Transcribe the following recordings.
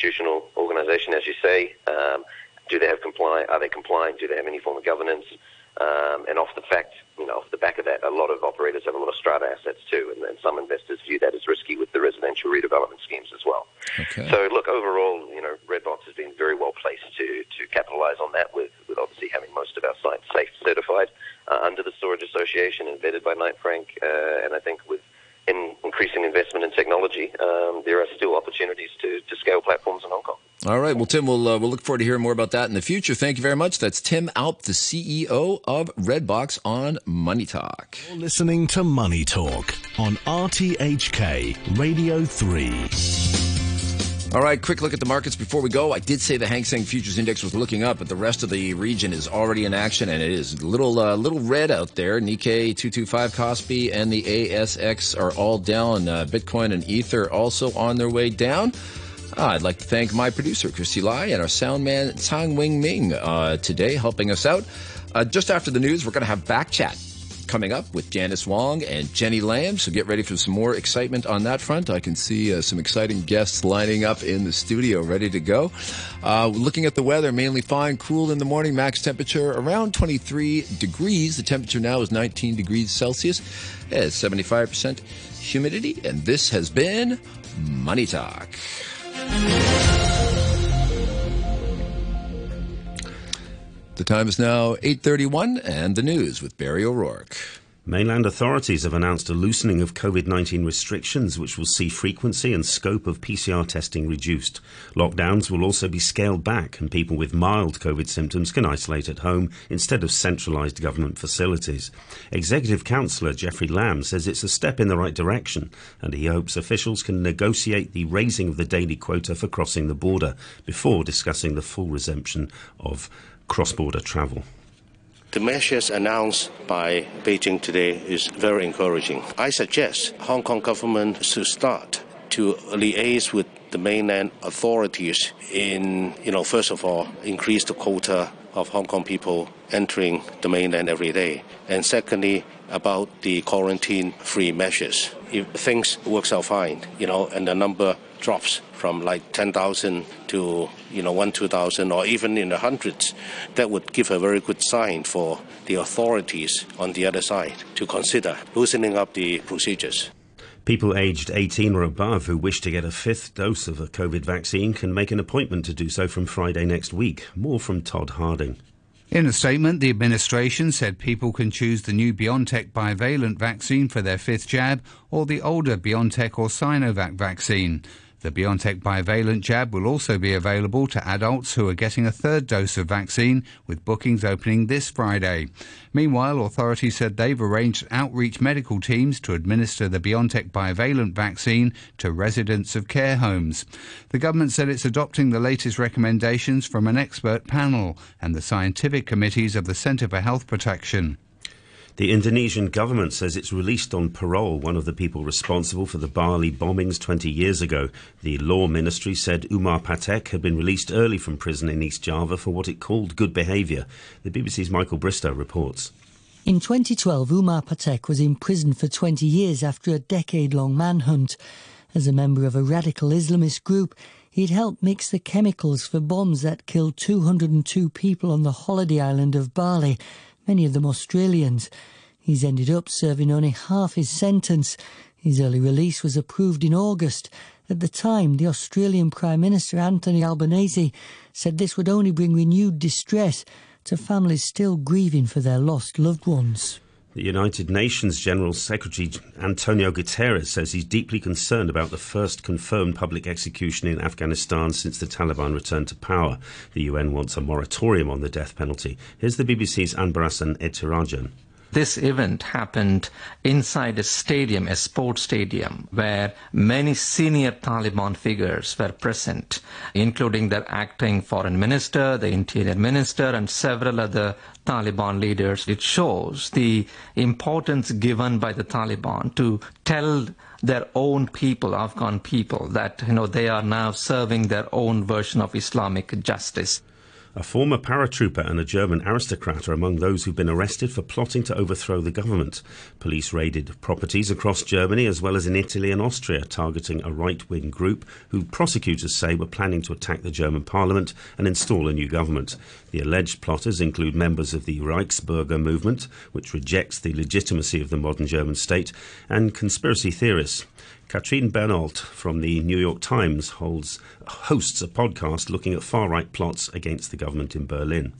constitutional organization, as you say. Um, do they have comply? Are they compliant? Do they have any form of governance? Um, and off the fact, you know, off the back of that, a lot of operators have a lot of strata assets too, and, and some investors view that as risky with the residential redevelopment schemes as well. Okay. So, look, overall, you know, Redbox has been very well placed to to capitalise on that, with with obviously having most of our sites safe certified uh, under the Storage Association and vetted by Knight Frank, uh, and I think with increasing investment in technology, um, there are still opportunities to, to scale platforms in Hong Kong. All right. Well, Tim, we'll, uh, we'll look forward to hearing more about that in the future. Thank you very much. That's Tim Alp, the CEO of Redbox on Money Talk. You're listening to Money Talk on RTHK Radio 3. All right, quick look at the markets before we go. I did say the Hang Seng Futures Index was looking up, but the rest of the region is already in action, and it is a little uh, little red out there. Nikkei 225, Kospi, and the ASX are all down. Uh, Bitcoin and Ether also on their way down. Uh, I'd like to thank my producer, Christy Lai, and our sound man, Tsang Wing Ming, uh, today helping us out. Uh, just after the news, we're going to have back chat coming up with Janice Wong and Jenny Lam. So get ready for some more excitement on that front. I can see uh, some exciting guests lining up in the studio, ready to go. Uh, looking at the weather, mainly fine, cool in the morning, max temperature around 23 degrees. The temperature now is 19 degrees Celsius. It's 75% humidity, and this has been Money Talk. The time is now 8:31 and the news with Barry O'Rourke. Mainland authorities have announced a loosening of COVID 19 restrictions, which will see frequency and scope of PCR testing reduced. Lockdowns will also be scaled back, and people with mild COVID symptoms can isolate at home instead of centralised government facilities. Executive Councillor Jeffrey Lam says it's a step in the right direction, and he hopes officials can negotiate the raising of the daily quota for crossing the border before discussing the full resumption of cross-border travel. The measures announced by Beijing today is very encouraging. I suggest Hong Kong government should start to liaise with the mainland authorities in, you know, first of all, increase the quota of Hong Kong people entering the mainland every day. And secondly, about the quarantine free measures. If things works out fine, you know, and the number drops from like 10,000 to, you know, 1, 2,000 or even in the hundreds, that would give a very good sign for the authorities on the other side to consider loosening up the procedures. People aged 18 or above who wish to get a fifth dose of a COVID vaccine can make an appointment to do so from Friday next week. More from Todd Harding. In a statement, the administration said people can choose the new BioNTech bivalent vaccine for their fifth jab or the older BioNTech or Sinovac vaccine. The BioNTech bivalent jab will also be available to adults who are getting a third dose of vaccine, with bookings opening this Friday. Meanwhile, authorities said they've arranged outreach medical teams to administer the BioNTech bivalent vaccine to residents of care homes. The government said it's adopting the latest recommendations from an expert panel and the scientific committees of the Centre for Health Protection. The Indonesian government says it's released on parole one of the people responsible for the Bali bombings 20 years ago. The law ministry said Umar Patek had been released early from prison in East Java for what it called good behaviour. The BBC's Michael Bristow reports. In 2012, Umar Patek was in prison for 20 years after a decade long manhunt. As a member of a radical Islamist group, he'd helped mix the chemicals for bombs that killed 202 people on the holiday island of Bali many of them Australians. He's ended up serving only half his sentence. His early release was approved in August. At the time, the Australian Prime Minister Anthony Albanese said this would only bring renewed distress to families still grieving for their lost loved ones. The United Nations General Secretary Antonio Guterres says he's deeply concerned about the first confirmed public execution in Afghanistan since the Taliban returned to power. The UN wants a moratorium on the death penalty. Here's the BBC's Anbarasan Ethirajan. This event happened inside a stadium, a sports stadium, where many senior Taliban figures were present, including their acting foreign minister, the interior minister, and several other Taliban leaders. It shows the importance given by the Taliban to tell their own people, Afghan people, that you know they are now serving their own version of Islamic justice. A former paratrooper and a German aristocrat are among those who've been arrested for plotting to overthrow the government. Police raided properties across Germany as well as in Italy and Austria, targeting a right wing group who prosecutors say were planning to attack the German parliament and install a new government. The alleged plotters include members of the Reichsbürger movement, which rejects the legitimacy of the modern German state, and conspiracy theorists. Katrin Bennhold from the New York Times holds, hosts a podcast looking at far right plots against the government in Berlin.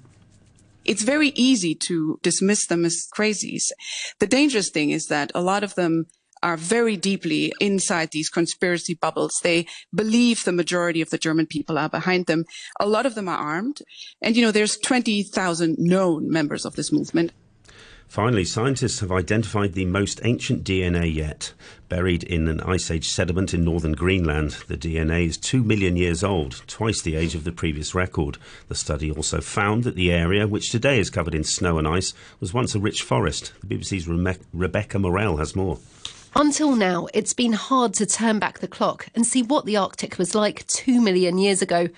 It's very easy to dismiss them as crazies. The dangerous thing is that a lot of them are very deeply inside these conspiracy bubbles. They believe the majority of the German people are behind them. A lot of them are armed. And, you know, there's 20,000 known members of this movement. Finally, scientists have identified the most ancient DNA yet. Buried in an ice age sediment in northern Greenland, the DNA is 2 million years old, twice the age of the previous record. The study also found that the area, which today is covered in snow and ice, was once a rich forest. The BBC's Rebe- Rebecca Morelle has more. Until now, it's been hard to turn back the clock and see what the Arctic was like two million years ago.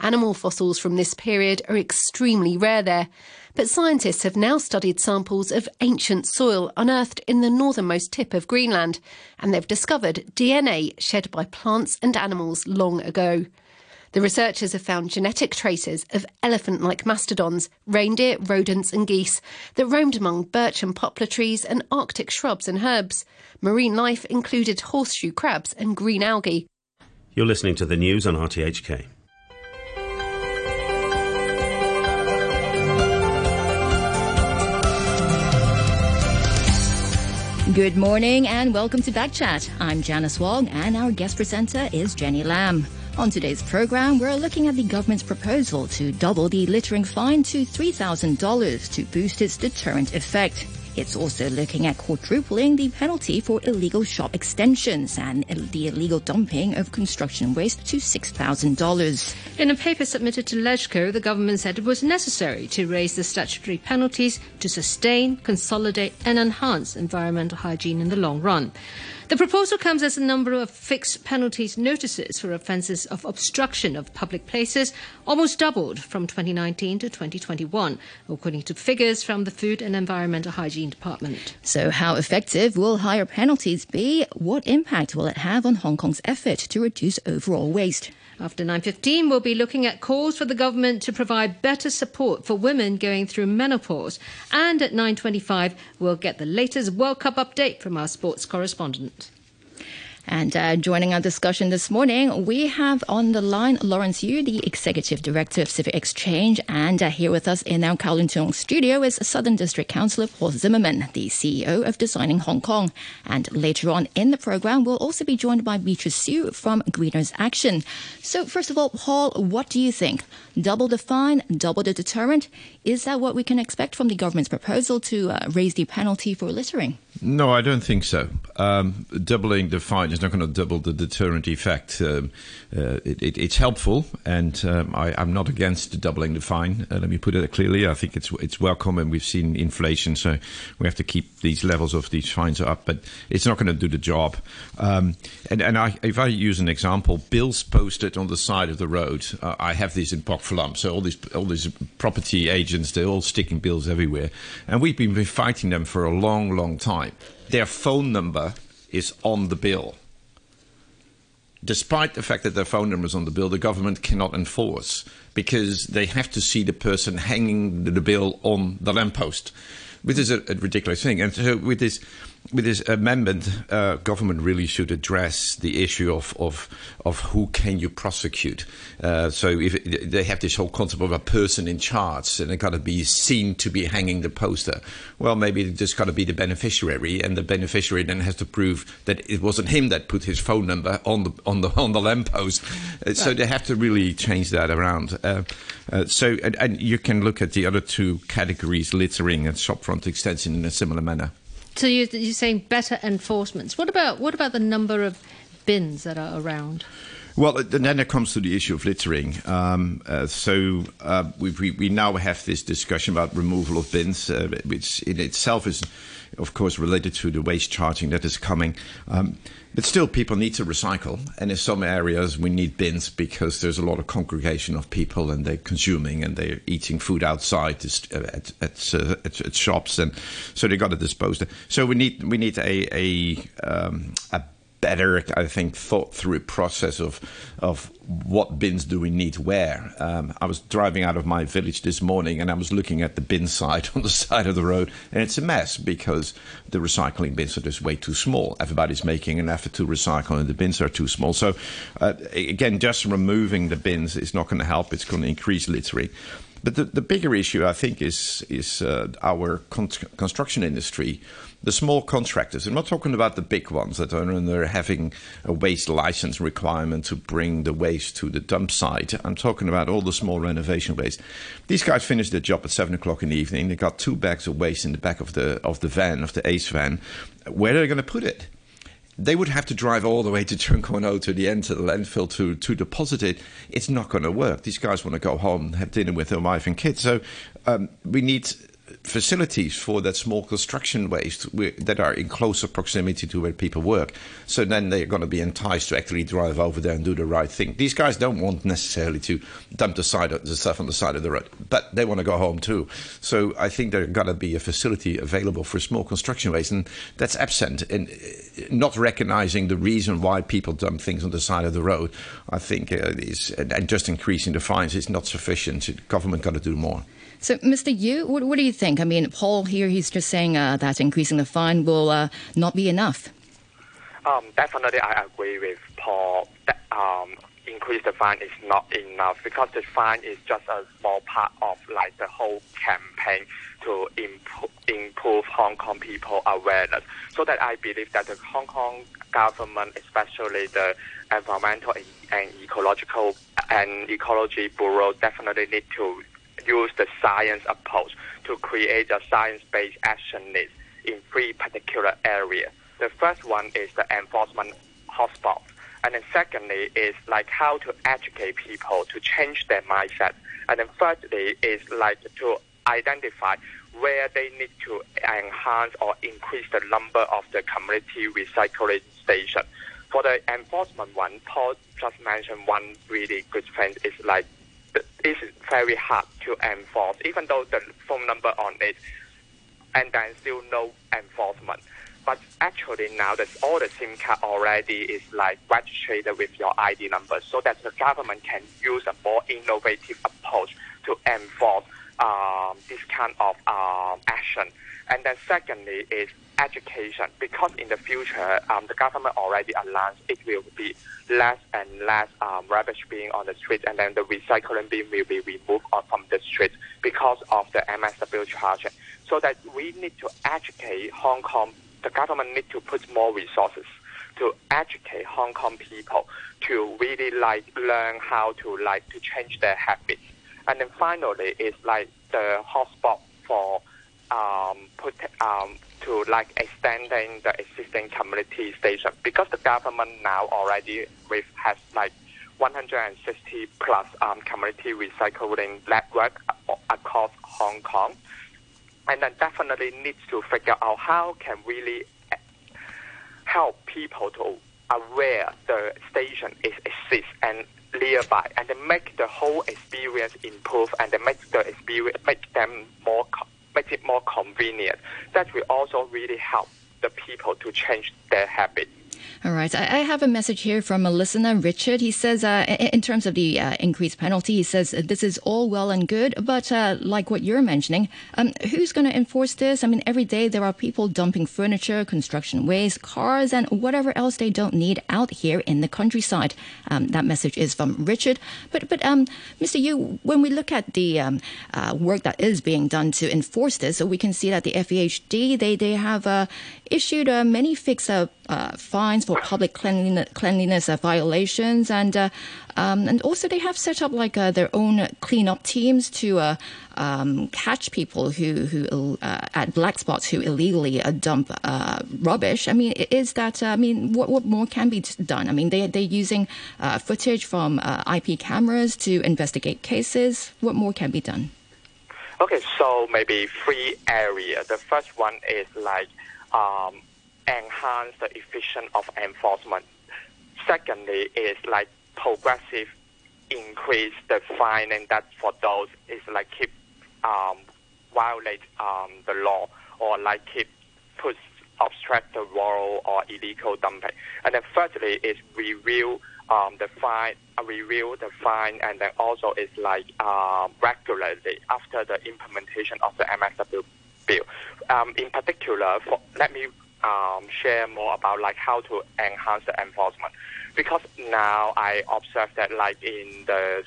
Animal fossils from this period are extremely rare there. But scientists have now studied samples of ancient soil unearthed in the northernmost tip of Greenland, and they've discovered DNA shed by plants and animals long ago. The researchers have found genetic traces of elephant like mastodons, reindeer, rodents, and geese that roamed among birch and poplar trees and Arctic shrubs and herbs. Marine life included horseshoe crabs and green algae. You're listening to the news on RTHK. Good morning and welcome to Backchat. I'm Janice Wong and our guest presenter is Jenny Lam. On today's program, we're looking at the government's proposal to double the littering fine to $3,000 to boost its deterrent effect. It's also looking at quadrupling the penalty for illegal shop extensions and the illegal dumping of construction waste to $6,000. In a paper submitted to LegCo, the government said it was necessary to raise the statutory penalties to sustain, consolidate, and enhance environmental hygiene in the long run. The proposal comes as a number of fixed penalties notices for offences of obstruction of public places almost doubled from 2019 to 2021, according to figures from the Food and Environmental Hygiene Department. So, how effective will higher penalties be? What impact will it have on Hong Kong's effort to reduce overall waste? After 9.15, we'll be looking at calls for the government to provide better support for women going through menopause. And at 9.25, we'll get the latest World Cup update from our sports correspondent. And uh, joining our discussion this morning, we have on the line Lawrence Iu, the Executive Director of Civic Exchange. And uh, here with us in our Kowloon studio is Southern District Councillor Paul Zimmerman, the CEO of Designing Hong Kong. And later on in the program, we'll also be joined by Beatrice Siu from Greeners Action. So, first of all, Paul, what do you think? Double the fine, double the deterrent? Is that what we can expect from the government's proposal to uh, raise the penalty for littering? No, I don't think so. Um, doubling the fine is not going to double the deterrent effect. Um, uh, it, it, it's helpful, and um, I, am not against doubling the fine. Uh, let me put it clearly. I think it's it's welcome, and we've seen inflation, so we have to keep these levels of these fines up. But it's not going to do the job. Um, and and I, if I use an example, bills posted on the side of the road. Uh, I have these in Pok so all these all these property agents they're all sticking bills everywhere, and we've been fighting them for a long, long time. Their phone number is on the bill despite the fact that their phone number is on the bill, the government cannot enforce because they have to see the person hanging the bill on the lamppost, which is a, a ridiculous thing. And so with this with this amendment, uh, government really should address the issue of of, of who can you prosecute. Uh, so if they have this whole concept of a person in charge, and it got to be seen to be hanging the poster. Well, maybe it just got to be the beneficiary, and the beneficiary then has to prove that it wasn't him that put his phone number on the on the on the lamppost. Uh, so they have to really change that around. Uh, uh, so and, and you can look at the other two categories, littering and shopfront extension, in a similar manner. So you're, you're saying better enforcements. What about what about the number of bins that are around? Well, then it comes to the issue of littering. Um, uh, so uh, we, we now have this discussion about removal of bins, uh, which in itself is, of course, related to the waste charging that is coming. Um, but still, people need to recycle, and in some areas we need bins because there's a lot of congregation of people, and they're consuming and they're eating food outside uh, at at, uh, at, at shops, and so they got to dispose. Of. So we need we need a a, um, a better, I think, thought through process of of what bins do we need where. Um, I was driving out of my village this morning and I was looking at the bin site on the side of the road, and it's a mess because the recycling bins are just way too small. Everybody's making an effort to recycle, and the bins are too small. So, uh, again, just removing the bins is not going to help. It's going to increase littering. But the, the bigger issue, I think, is is uh, our con- construction industry the small contractors. I'm not talking about the big ones that are under having a waste license requirement to bring the waste to the dump site. I'm talking about all the small renovation waste. These guys finish their job at seven o'clock in the evening. They got two bags of waste in the back of the of the van of the Ace van. Where are they going to put it? they would have to drive all the way to Tseung to the end of the landfill to, to deposit it. It's not going to work. These guys want to go home, have dinner with their wife and kids. So um, we need facilities for that small construction waste that are in closer proximity to where people work. So then they're going to be enticed to actually drive over there and do the right thing. These guys don't want necessarily to dump the side of the stuff on the side of the road, but they want to go home too. So I think there's got to be a facility available for small construction waste, and that's absent and uh, not recognizing the reason why people dump things on the side of the road. I think uh, is and just increasing the fines is not sufficient. The government got to do more. So, Mr. Iu, what, what, do you think? I mean, Paul here, he's just saying uh, that increasing the fine will uh, not be enough. Um, definitely, I agree with Paul. That, um, increase the fine is not enough because the fine is just a small part of like the whole campaign to improve, improve Hong Kong people awareness. So that I believe that the Hong Kong government, especially the environmental and ecological and ecology bureau, definitely need to use the science approach to create a science-based action list in three particular areas. The first one is the enforcement hotspot. And then secondly is like how to educate people to change their mindset. And then thirdly is like to identify where they need to enhance or increase the number of the community recycling station. For the enforcement one, Paul just mentioned one really good thing is like it's very hard to enforce, even though the phone number on it, and then still no enforcement. But actually now that all the SIM card already is like registered with your ID number, so that the government can use a more innovative approach to enforce um, this kind of um, action. And then secondly is education, because in the future, um, the government already announced it will be less and less um, rubbish being on the street, and then the recycling bin will be removed from the street because of the MSW charging. So that we need to educate Hong Kong. The government need to put more resources to educate Hong Kong people to really like learn how to like to change their habits. And then finally, it's like the hotspot for um, put um, to like extending the existing community station. Because the government now already with has like 160 plus um, community recycling network across Hong Kong, and then definitely needs to figure out how can really eh, help people to aware the station is exists and nearby, and make the whole experience improve, and make the experience make them more make it more convenient. That will also really help the people to change their habits. All right. I have a message here from a listener, Richard. He says, uh, in terms of the uh, increased penalty, he says this is all well and good, but uh, like what you're mentioning, um, who's going to enforce this? I mean, every day there are people dumping furniture, construction waste, cars, and whatever else they don't need out here in the countryside. Um, that message is from Richard. But, but um, Mr. Iu, when we look at the um, uh, work that is being done to enforce this, so we can see that the FEHD they they have uh, issued uh, many fixed fines for for public cleanliness, cleanliness violations, and uh, um, and also they have set up like uh, their own cleanup teams to uh, um, catch people who who at black spots who illegally dump rubbish. I mean, is that I mean, what what more can be done? I mean, they they're using footage from IP cameras to investigate cases. What more can be done? Okay, so maybe three areas. The first one is like um, enhance the efficiency of enforcement. Secondly, is like progressive increase the fine, and that for those is like keep um, violate um, the law or like keep push obstruct the road or illegal dumping. And then thirdly is review um, the fine, uh, review the fine, and then also is like uh, regularly after the implementation of the MSW bill. Um, in particular, for, let me um, share more about like how to enhance the enforcement because now I observe that like in the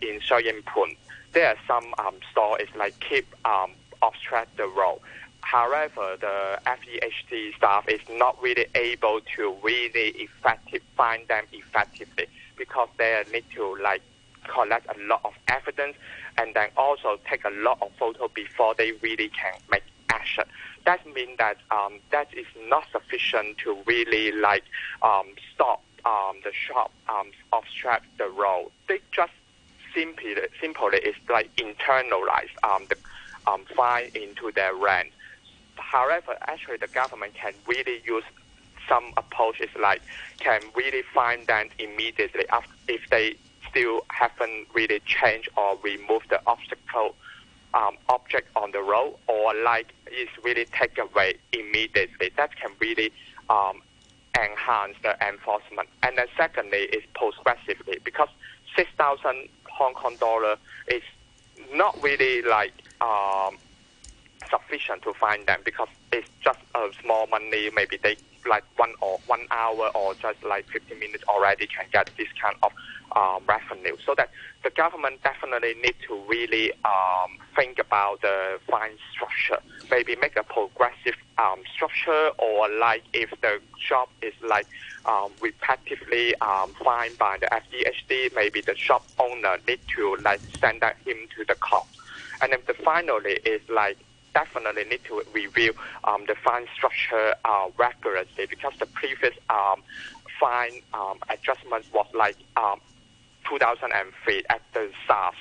in Sai Ying Pun, there are some um, stores like keep um, obstruct the road. However, the FEHD staff is not really able to really effective find them effectively because they need to like collect a lot of evidence and then also take a lot of photo before they really can make action. That means that um, that is not sufficient to really like um, stop um, the shop um, obstruct the road. They just simply simply is like internalize um, the um, fine into their rent. However, actually the government can really use some approaches like can really find them immediately after, if they still haven't really changed or removed the obstacle um, object on the road or like is really take away immediately. That can really um, enhance the enforcement. And then secondly is progressively because 6,000 Hong Kong dollar is not really like um, sufficient to find them because it's just a small money. Maybe they like one or one hour or just like 15 minutes already can get this kind of um, revenue. So that the government definitely need to really um, think about the fine structure. Maybe make a progressive um, structure, or like if the shop is like um, repetitively um, fined by the FEHD, maybe the shop owner need to like send that him to the court. And then the finally is like definitely need to review um, the fine structure uh, regularly because the previous um, fine um, adjustment was like um, 2003 at the SARS,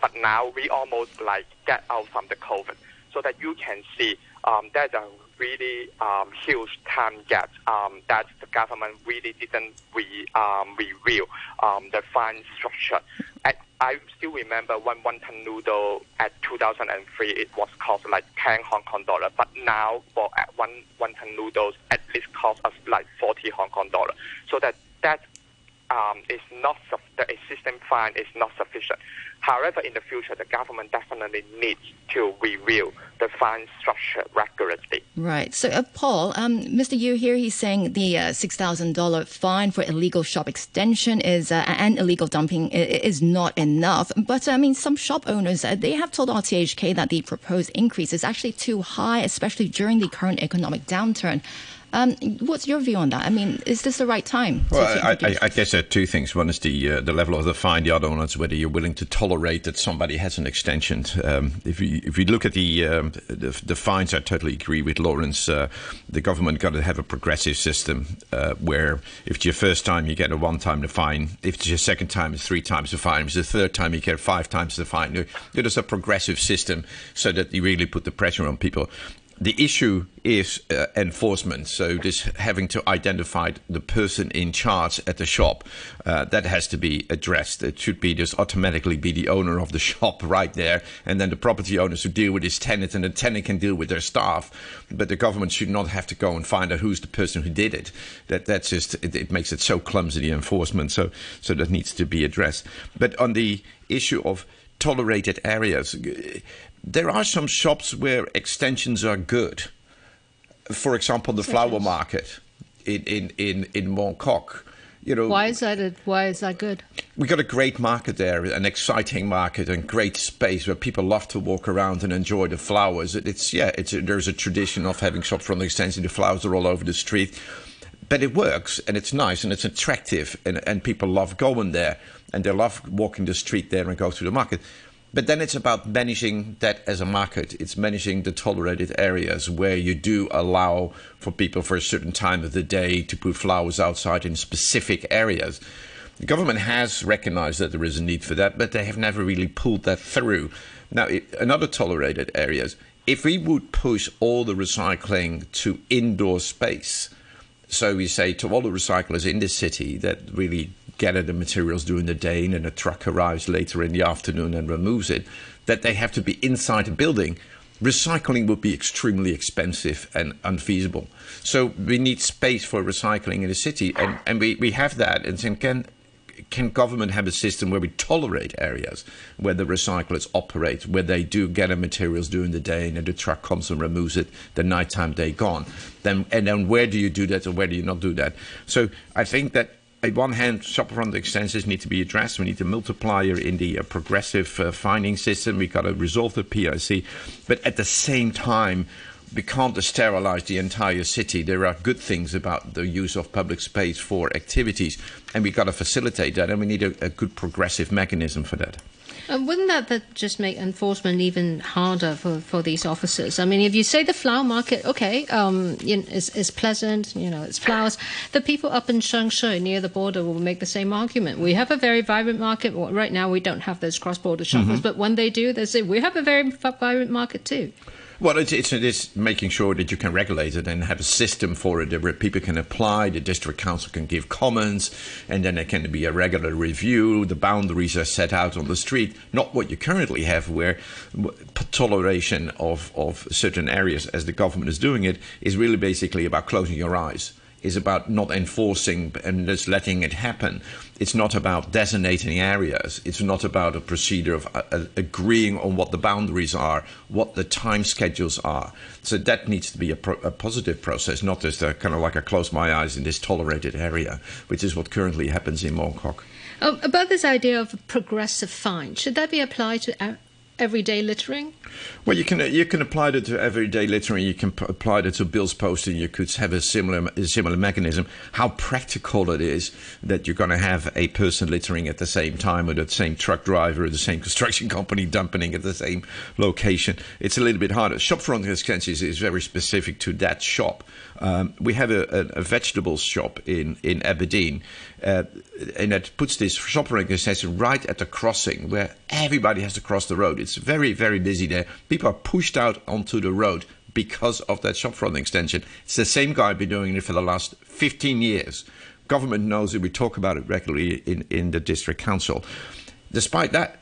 but now we almost like get out from the COVID, so that you can see um, there's a really um, huge time gap um, that the government really didn't re, um, review um, the fine structure. I still remember one wonton noodle at 2003 it was cost like 10 Hong Kong dollar, but now for one wonton noodles at least cost us like 40 Hong Kong dollar. So that that um, is not the existing fine is not sufficient. However, in the future, the government definitely needs to review the fine structure regularly. Right. So, uh, Paul, um, Mr. Iu here, he's saying the uh, $6,000 fine for illegal shop extension is uh, and illegal dumping is not enough. But, I mean, some shop owners, uh, they have told RTHK that the proposed increase is actually too high, especially during the current economic downturn. Um, what's your view on that? I mean, is this the right time? Well, I, I, I, guess there are two things. One is the uh, the level of the fine. The other one is whether you're willing to tolerate that somebody has an extension. Um, if you if you look at the, um, the, the fines, I totally agree with Lawrence. Uh, the government got to have a progressive system uh, where if it's your first time, you get a one time the fine. If it's your second time, it's three times the fine. If it's the third time, you get five times the fine. There's a progressive system so that you really put the pressure on people the issue is uh, enforcement. So this having to identify the person in charge at the shop uh, that has to be addressed. It should be just automatically be the owner of the shop right there, and then the property owners who deal with his tenant, and the tenant can deal with their staff. But the government should not have to go and find out who's the person who did it. That that's just it, it makes it so clumsy the enforcement. So so that needs to be addressed. But on the issue of tolerated areas there are some shops where extensions are good. For example, the flower market in in in in Mong Kok. You know, why is that? A, why is that good? We got a great market there, an exciting market, and great space where people love to walk around and enjoy the flowers. It's yeah, it's a, there's a tradition of having shop front extension. The flowers are all over the street but it works and it's nice and it's attractive and, and people love going there and they love walking the street there and go through the market. But then it's about managing that as a market. It's managing the tolerated areas where you do allow for people for a certain time of the day to put flowers outside in specific areas. The government has recognized that there is a need for that, but they have never really pulled that through. Now, another tolerated areas, if we would push all the recycling to indoor space, so we say to all the recyclers in the city that really gather the materials during the day and then a truck arrives later in the afternoon and removes it, that they have to be inside a building, recycling would be extremely expensive and unfeasible. So we need space for recycling in the city, and, and we, we have that. And can can government have a system where we tolerate areas where the recyclers operate, where they do gather materials during the day and then the truck comes and removes it the nighttime they gone? Then and then where do you do that or where do you not do that? So I think that on one hand, shopfront extensions need to be addressed. We need a multiplier in the uh, progressive uh, finding system. We've got to resolve the PIC. But at the same time, we can't sterilize the entire city. There are good things about the use of public space for activities, and we've got to facilitate that, and we need a, a good progressive mechanism for that. Um, wouldn't that, that just make enforcement even harder for, for these officers? I mean, if you say the flower market, okay, um, you know, is, is pleasant, you know, it's flowers, the people up in Sheung Shui near the border will make the same argument. We have a very vibrant market. Well, right now, we don't have those cross border shoppers, mm-hmm. but when they do, they say, we have a very vibrant market too. Well, it's, it's, it's, making sure that you can regulate it and have a system for it where people can apply, the district council can give comments, and then there can be a regular review. The boundaries are set out on the street, not what you currently have, where toleration of, of certain areas, as the government is doing it, is really basically about closing your eyes is about not enforcing and just letting it happen. It's not about designating areas. It's not about a procedure of uh, uh, agreeing on what the boundaries are, what the time schedules are. So that needs to be a, pro- a positive process, not just a, kind of like a close my eyes in this tolerated area, which is what currently happens in Mong Kok. Um, about this idea of a progressive fine, should that be applied to everyday littering? Well, you can you can apply it to everyday littering. You can p- apply it to bills posting. You could have a similar a similar mechanism. How practical it is that you're going to have a person littering at the same time, or the same truck driver, or the same construction company dumping at the same location. It's a little bit harder. Shopfront expenses is very specific to that shop. Um, we have a, a, a, vegetables shop in in Aberdeen, uh, and that puts this shopfront extension right at the crossing where everybody has to cross the road. It's very very busy there. People are pushed out onto the road because of that shopfront extension. It's the same guy been doing it for the last 15 years. Government knows it. We talk about it regularly in, in the district council. Despite that,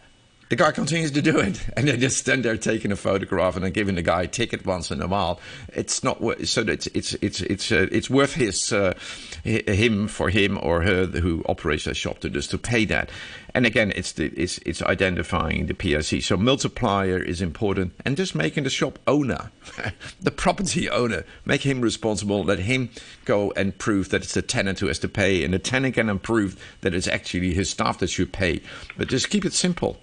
the guy continues to do it, and they just stand there taking a photograph and then giving the guy a ticket once in a while. It's not so it's it's it's it's uh, it's worth his uh, him for him or her who operates that shop to just to pay that. And again, it's the it's it's identifying the PIC. So multiplier is important, and just making the shop owner, the property owner, make him responsible. Let him go and prove that it's the tenant who has to pay, and the tenant can prove that it's actually his staff that should pay. But just keep it simple.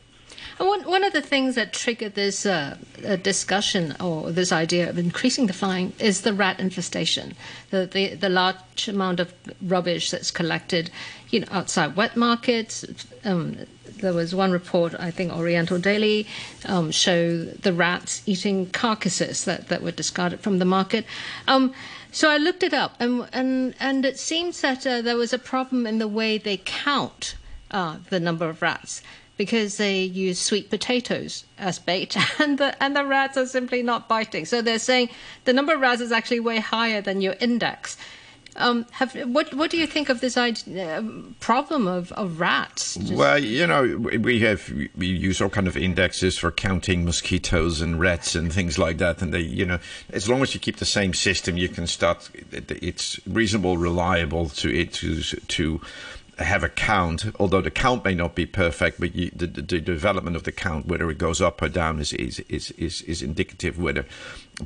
One, one of the things that triggered this uh, uh, discussion or this idea of increasing the fine is the rat infestation, the, the, the large amount of rubbish that's collected you know, outside wet markets. Um, there was one report, I think Oriental Daily, um, show the rats eating carcasses that, that were discarded from the market. Um, so I looked it up, and and and it seems that uh, there was a problem in the way they count uh, the number of rats because they use sweet potatoes as bait, and the and the rats are simply not biting. So they're saying the number of rats is actually way higher than your index. Um, have, what what do you think of this idea, uh, problem of, of rats? Just... Well, you know, we have we use all kind of indexes for counting mosquitoes and rats and things like that, and they, you know, as long as you keep the same system, you can start. It's reasonable, reliable to it to to have a count, although the count may not be perfect, but you, the, the, development of the count, whether it goes up or down, is is, is, is, is indicative whether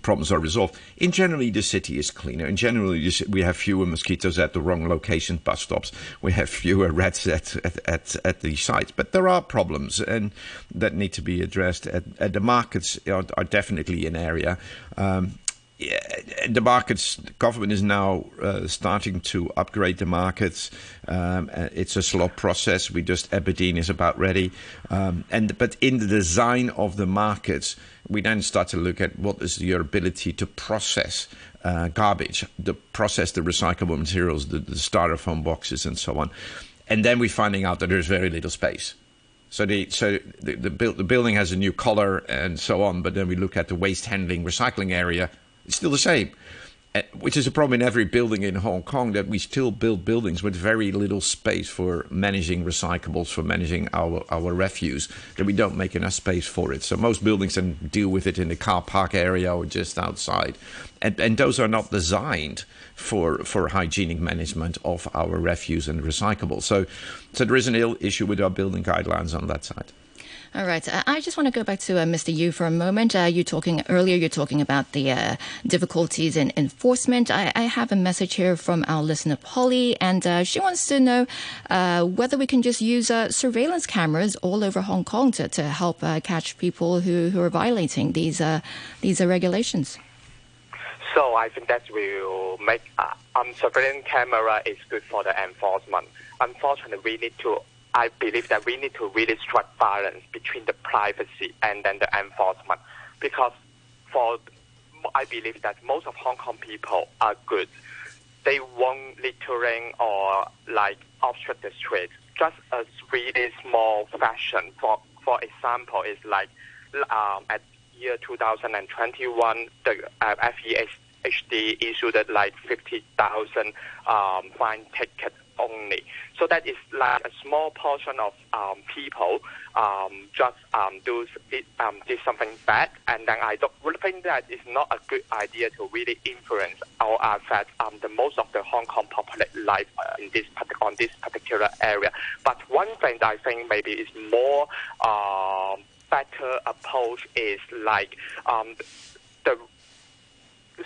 problems are resolved. In generally, the city is cleaner. In generally, we have fewer mosquitoes at the wrong location, bus stops. We have fewer rats at, at, at, at the sites. But there are problems and that need to be addressed. At, at the markets are, are definitely an area. Um, yeah, the markets, government is now uh, starting to upgrade the markets. Um, uh, it's a slow process. We just Aberdeen is about ready, um, and but in the design of the markets, we then start to look at what is your ability to process uh, garbage, to process the recyclable materials, the, the styrofoam boxes, and so on, and then we're finding out that there's very little space. So the so the the, the building has a new color and so on, but then we look at the waste handling recycling area it's still the same. Uh, which is a problem in every building in Hong Kong that we still build buildings with very little space for managing recyclables, for managing our, our refuse, that we don't make enough space for it. So most buildings then deal with it in the car park area or just outside. And, and those are not designed for, for hygienic management of our refuse and recyclables. So, so there is an ill issue with our building guidelines on that side. All right. Uh, I just want to go back to uh, Mr. Iu for a moment. Uh, you talking earlier. You're talking about the uh, difficulties in enforcement. I, I, have a message here from our listener Polly, and uh, she wants to know whether we can just use surveillance cameras all over Hong Kong to, to help catch people who, who are violating these these regulations. So I think that will make um, surveillance camera is good for the enforcement. Unfortunately, we need to I believe that we need to really strike balance between the privacy and then the enforcement, because for I believe that most of Hong Kong people are good. They won't littering or like obstruct the street. Just a really small fashion. For for example, is like um, at year 2021, the uh, FEHD issued like 50,000 um, fine tickets only. So that is like a small portion of um, people um, just um, do um, did something bad, and then I don't really think that it's not a good idea to really influence or affect um, the most of the Hong Kong populate life uh, in this on this particular area. But one thing that I think maybe is more uh, better approach is like um, the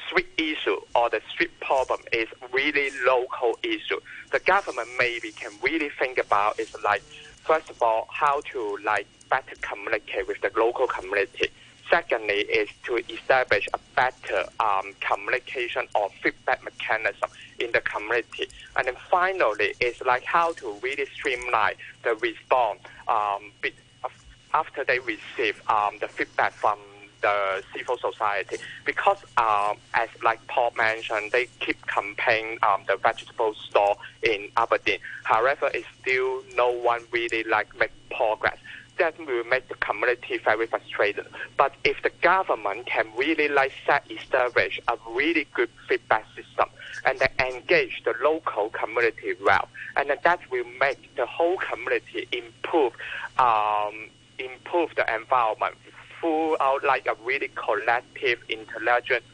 street issue or the street problem is really local issue. The government maybe can really think about is like first of all how to like better communicate with the local community. Secondly, is to establish a better um, communication or feedback mechanism in the community. And then finally, is like how to really streamline the response um, after they receive um, the feedback from the civil society because um, as like Paul mentioned, they keep campaigning um, the vegetable store in Aberdeen. However, it's still no one really like make progress. That will make the community very frustrated. But if the government can really like set establish a really good feedback system and then engage the local community well, and then that will make the whole community improve um, improve the environment full out like a really collective, intelligent,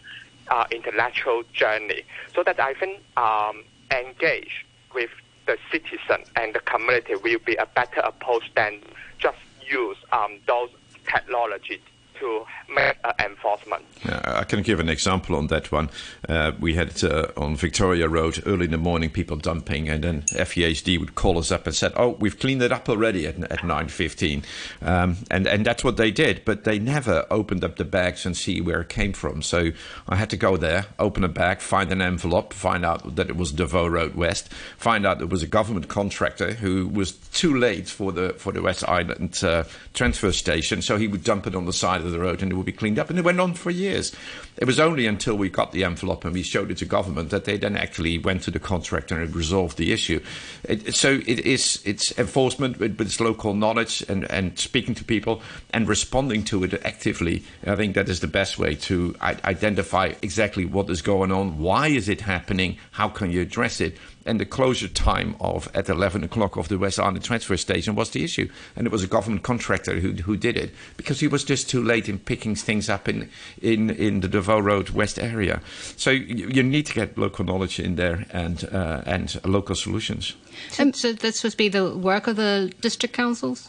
uh, intellectual journey. So that I think um, engage with the citizen and the community will be a better approach than just use um, those technologies to make uh, enforcement. Yeah, I can give an example on that one. Uh, we had uh, on Victoria Road early in the morning people dumping, and then FEHD would call us up and said, "Oh, we've cleaned it up already at, at 9:15," um, and and that's what they did. But they never opened up the bags and see where it came from. So I had to go there, open a bag, find an envelope, find out that it was Des Voeux Road West, find out it was a government contractor who was too late for the for the West Island uh, transfer station, so he would dump it on the side of the road and it would be cleaned up. And it went on for years. It was only until we got the envelope and we showed it to government that they then actually went to the contractor and resolved the issue. It, so it is it's enforcement with, with local knowledge and, and speaking to people and responding to it actively. I think that is the best way to identify exactly what is going on, why is it happening, how can you address it, and the closure time of at 11 o'clock of the West Island transfer station was the issue. And it was a government contractor who, who did it because he was just too late in picking things up in, in, in the Des Voeux Road West area. So you, you need to get local knowledge in there and, uh, and local solutions. Um, so this would be the work of the district councils?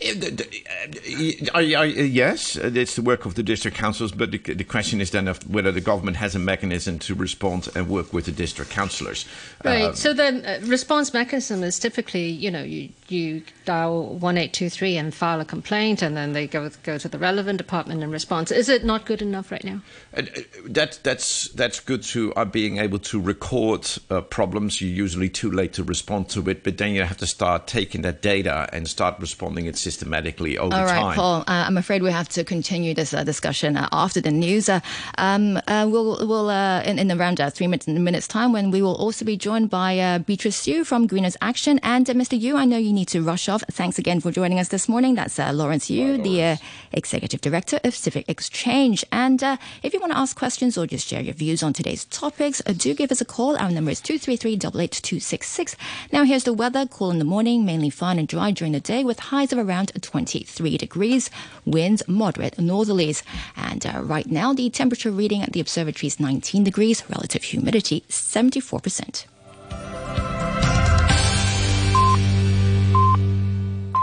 I, I, yes, it's the work of the district councils, but the, the, question is then of whether the government has a mechanism to respond and work with the district councillors. Right. Uh, so the uh, response mechanism is typically, you know, you, you dial 1823 and file a complaint, and then they go go to the relevant department and respond. Is it not good enough right now? Uh, that that's that's good to uh, being able to record uh, problems. You're usually too late to respond to it, but then you have to start taking that data and start responding it systematically over time. All right, time. Paul. Uh, I'm afraid we have to continue this uh, discussion uh, after the news. Uh, um, uh, we'll, we'll in, in, around three minutes, minutes time when we will also be joined by Beatrice Siu from Greeners Action. And Mr. Iu, I know you need to rush off. Thanks again for joining us this morning. That's uh, Lawrence Iu, Hi, the uh, Executive Director of Civic Exchange. And uh, if you want to ask questions or just share your views on today's topics, do give us a call. Our number is 233 Now here's the weather. Cool in the morning, mainly fine and dry during the day with highs of around 23 degrees, winds moderate northerlies. And uh, right now, the temperature reading at the observatory is 19 degrees, relative humidity 74%.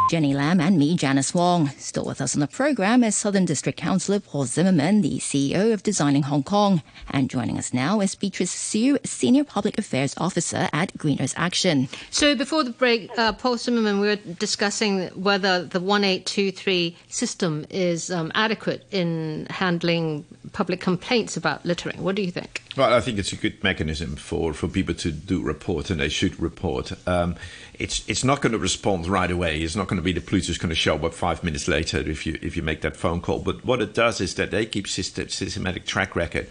Jenny Lam and me, Janice Wong. Still with us on the program is Southern District Councillor Paul Zimmerman, the CEO of Designing Hong Kong. And joining us now is Beatrice Siu, Senior Public Affairs Officer at Greeners Action. So before the break, uh, Paul Zimmerman, we were discussing whether the 1823 system is um, adequate in handling public complaints about littering. What do you think? Well, I think it's a good mechanism for, for people to do report, and they should report. Um, it's it's not going to respond right away. It's not going to be the police is going to show up five minutes later if you if you make that phone call. But what it does is that they keep system, systematic track record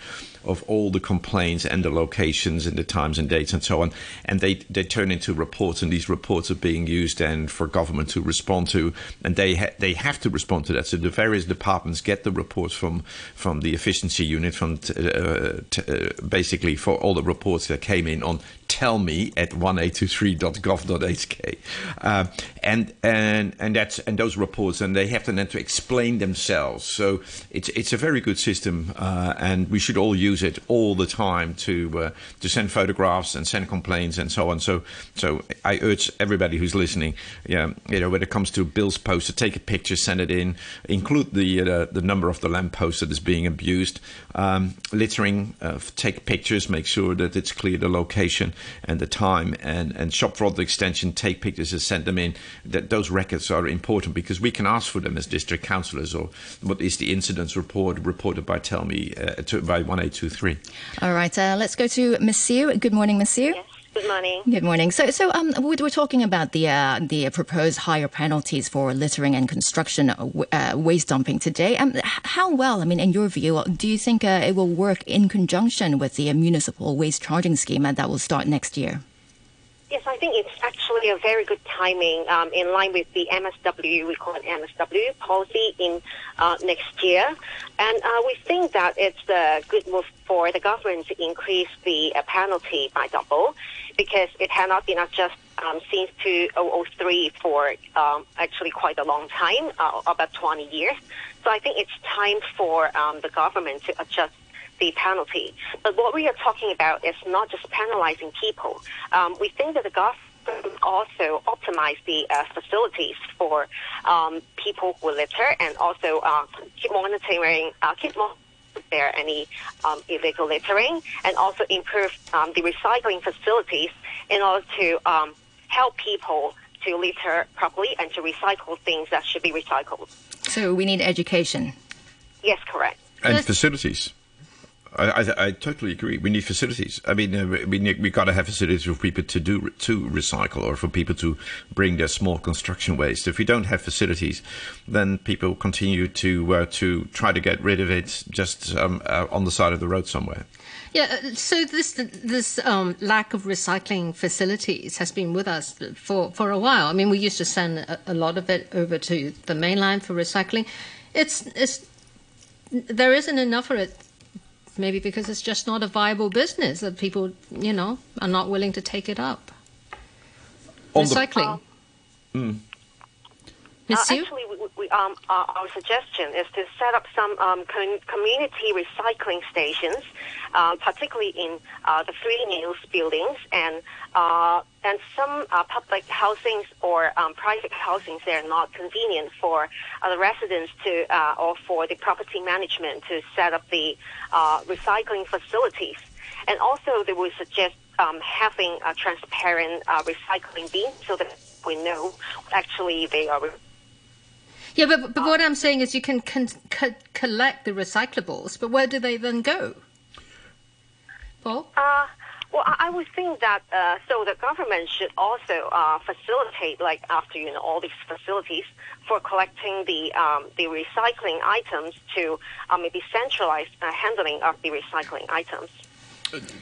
of all the complaints and the locations and the times and dates and so on. And they, they turn into reports, and these reports are being used then for government to respond to, and they ha- they have to respond to that. So the various departments get the reports from from the efficiency unit, from t- uh, t- uh, basically for all the reports that came in on tell me at 1823.gov.hk. Uh, and, and, and that's, and those reports, and they have to then to explain themselves. So it's, it's a very good system, uh, and we should all use it all the time to, uh, to send photographs and send complaints and so on. So, so I urge everybody who's listening, yeah, you know, when it comes to bills posted, take a picture, send it in, include the, uh, the number of the lamppost that is being abused, um, littering, uh, take pictures, make sure that it's clear the location and the time and, and shop fraud extension take pictures and send them in that those records are important because we can ask for them as district councillors or what is the incidents report reported by tell me uh, to, by 1823 all right uh, let's go to Ms. Siu. good morning Ms. Siu. yes. Good morning. Good morning. So, so um, we were talking about the uh, the proposed higher penalties for littering and construction uh, uh waste dumping today. Um, how well, I mean, in your view, do you think uh, it will work in conjunction with the municipal waste charging scheme that will start next year? Yes, I think it's actually a very good timing um, in line with the MSW, we call it MSW policy in uh, next year. And uh, we think that it's a good move for the government to increase the uh, penalty by double because it had not been adjusted um, since 2003 for um, actually quite a long time, uh, about 20 years. So I think it's time for um, the government to adjust the penalty. But what we are talking about is not just penalizing people. Um, we think that the government also optimize the uh, facilities for um, people who litter and also uh, keep monitoring, uh, keep monitoring if there are any um, illegal littering and also improve um, the recycling facilities in order to um, help people to litter properly and to recycle things that should be recycled. So we need education. Yes, correct. And facilities. I, I, I, totally agree. We need facilities. I mean, uh, we need, we got to have facilities for people to do to recycle or for people to bring their small construction waste. If we don't have facilities, then people continue to uh, to try to get rid of it just um, uh, on the side of the road somewhere. Yeah, uh, so this this um, lack of recycling facilities has been with us for, for a while. I mean, we used to send a, a lot of it over to the mainland for recycling. It's it's there isn't enough of it maybe because it's just not a viable business that people, you know, are not willing to take it up. On Recycling. The, mm. Uh, actually, we, um, our, our, suggestion is to set up some um, com- community recycling stations, uh, particularly in uh, the three-nil buildings and uh, and some uh, public housings or um, private housings that are not convenient for uh, the residents to or for the property management to set up the recycling facilities. And also, they would suggest um, having a transparent recycling bin so that we know actually they are yeah, but, but what I'm saying is you can con- co- collect the recyclables, but where do they then go? Paul? Uh, well, I, would think that uh, so the government should also uh, facilitate, like after you know all these facilities for collecting the um, the recycling items to uh, maybe centralized uh, handling of the recycling items.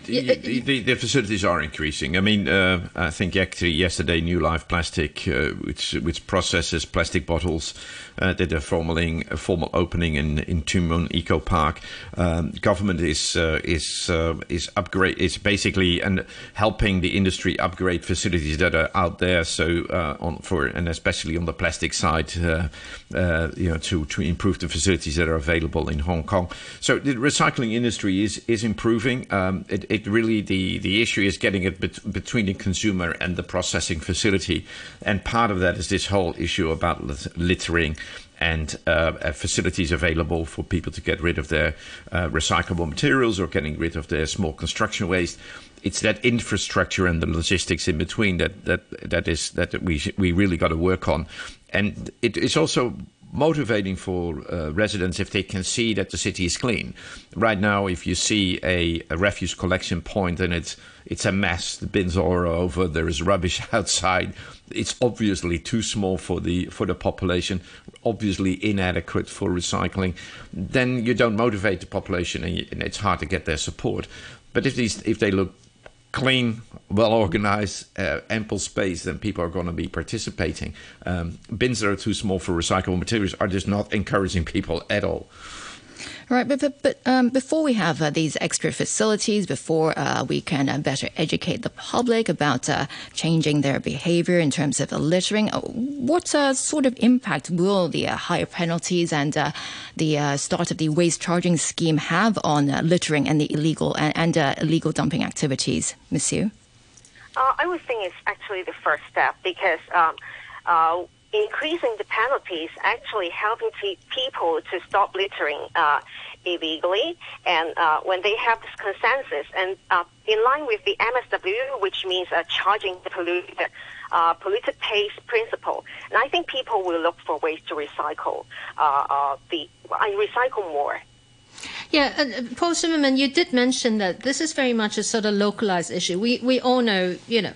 The, the, the, facilities are increasing. I mean, uh, I think actually yesterday, New Life Plastic, uh, which which processes plastic bottles, uh, did a formal a formal opening in in Tuen Mun Eco Park. Um, government is uh, is uh, is upgrade is basically and helping the industry upgrade facilities that are out there. So uh, on for and especially on the plastic side, you know, to to improve the facilities that are available in Hong Kong. So the recycling industry is is improving. Um, it, it really the, the issue is getting it bet- between the consumer and the processing facility, and part of that is this whole issue about littering and uh, facilities available for people to get rid of their uh, recyclable materials or getting rid of their small construction waste. It's that infrastructure and the logistics in between that that that is that we we really got to work on, and it is also motivating for uh, residents if they can see that the city is clean. Right now, if you see a, a, refuse collection point and it's it's a mess, the bins are over, there is rubbish outside. It's obviously too small for the for the population, obviously inadequate for recycling. Then you don't motivate the population, and, you, and it's hard to get their support. But if these if they look clean, well organized, uh, ample space, then people are going to be participating. Um, bins that are too small for recyclable materials are just not encouraging people at all. Right, but but, but um, before we have uh, these extra facilities, before uh, we can uh, better educate the public about uh, changing their behavior in terms of littering, uh, what uh, sort of impact will the higher penalties and the start of the waste charging scheme have on littering and the illegal and, and illegal dumping activities, Ms. Siu? I would think it's actually the first step because. Um, increasing the penalties actually helping people to stop littering uh, illegally. And uh, when they have this consensus, and uh, in line with the MSW, which means uh, charging the polluter, uh, polluter pays principle. And I think people will look for ways to recycle uh, the recycle more. Yeah, and Paul Zimmerman, you did mention that this is very much a sort of localized issue. We we all know, you know,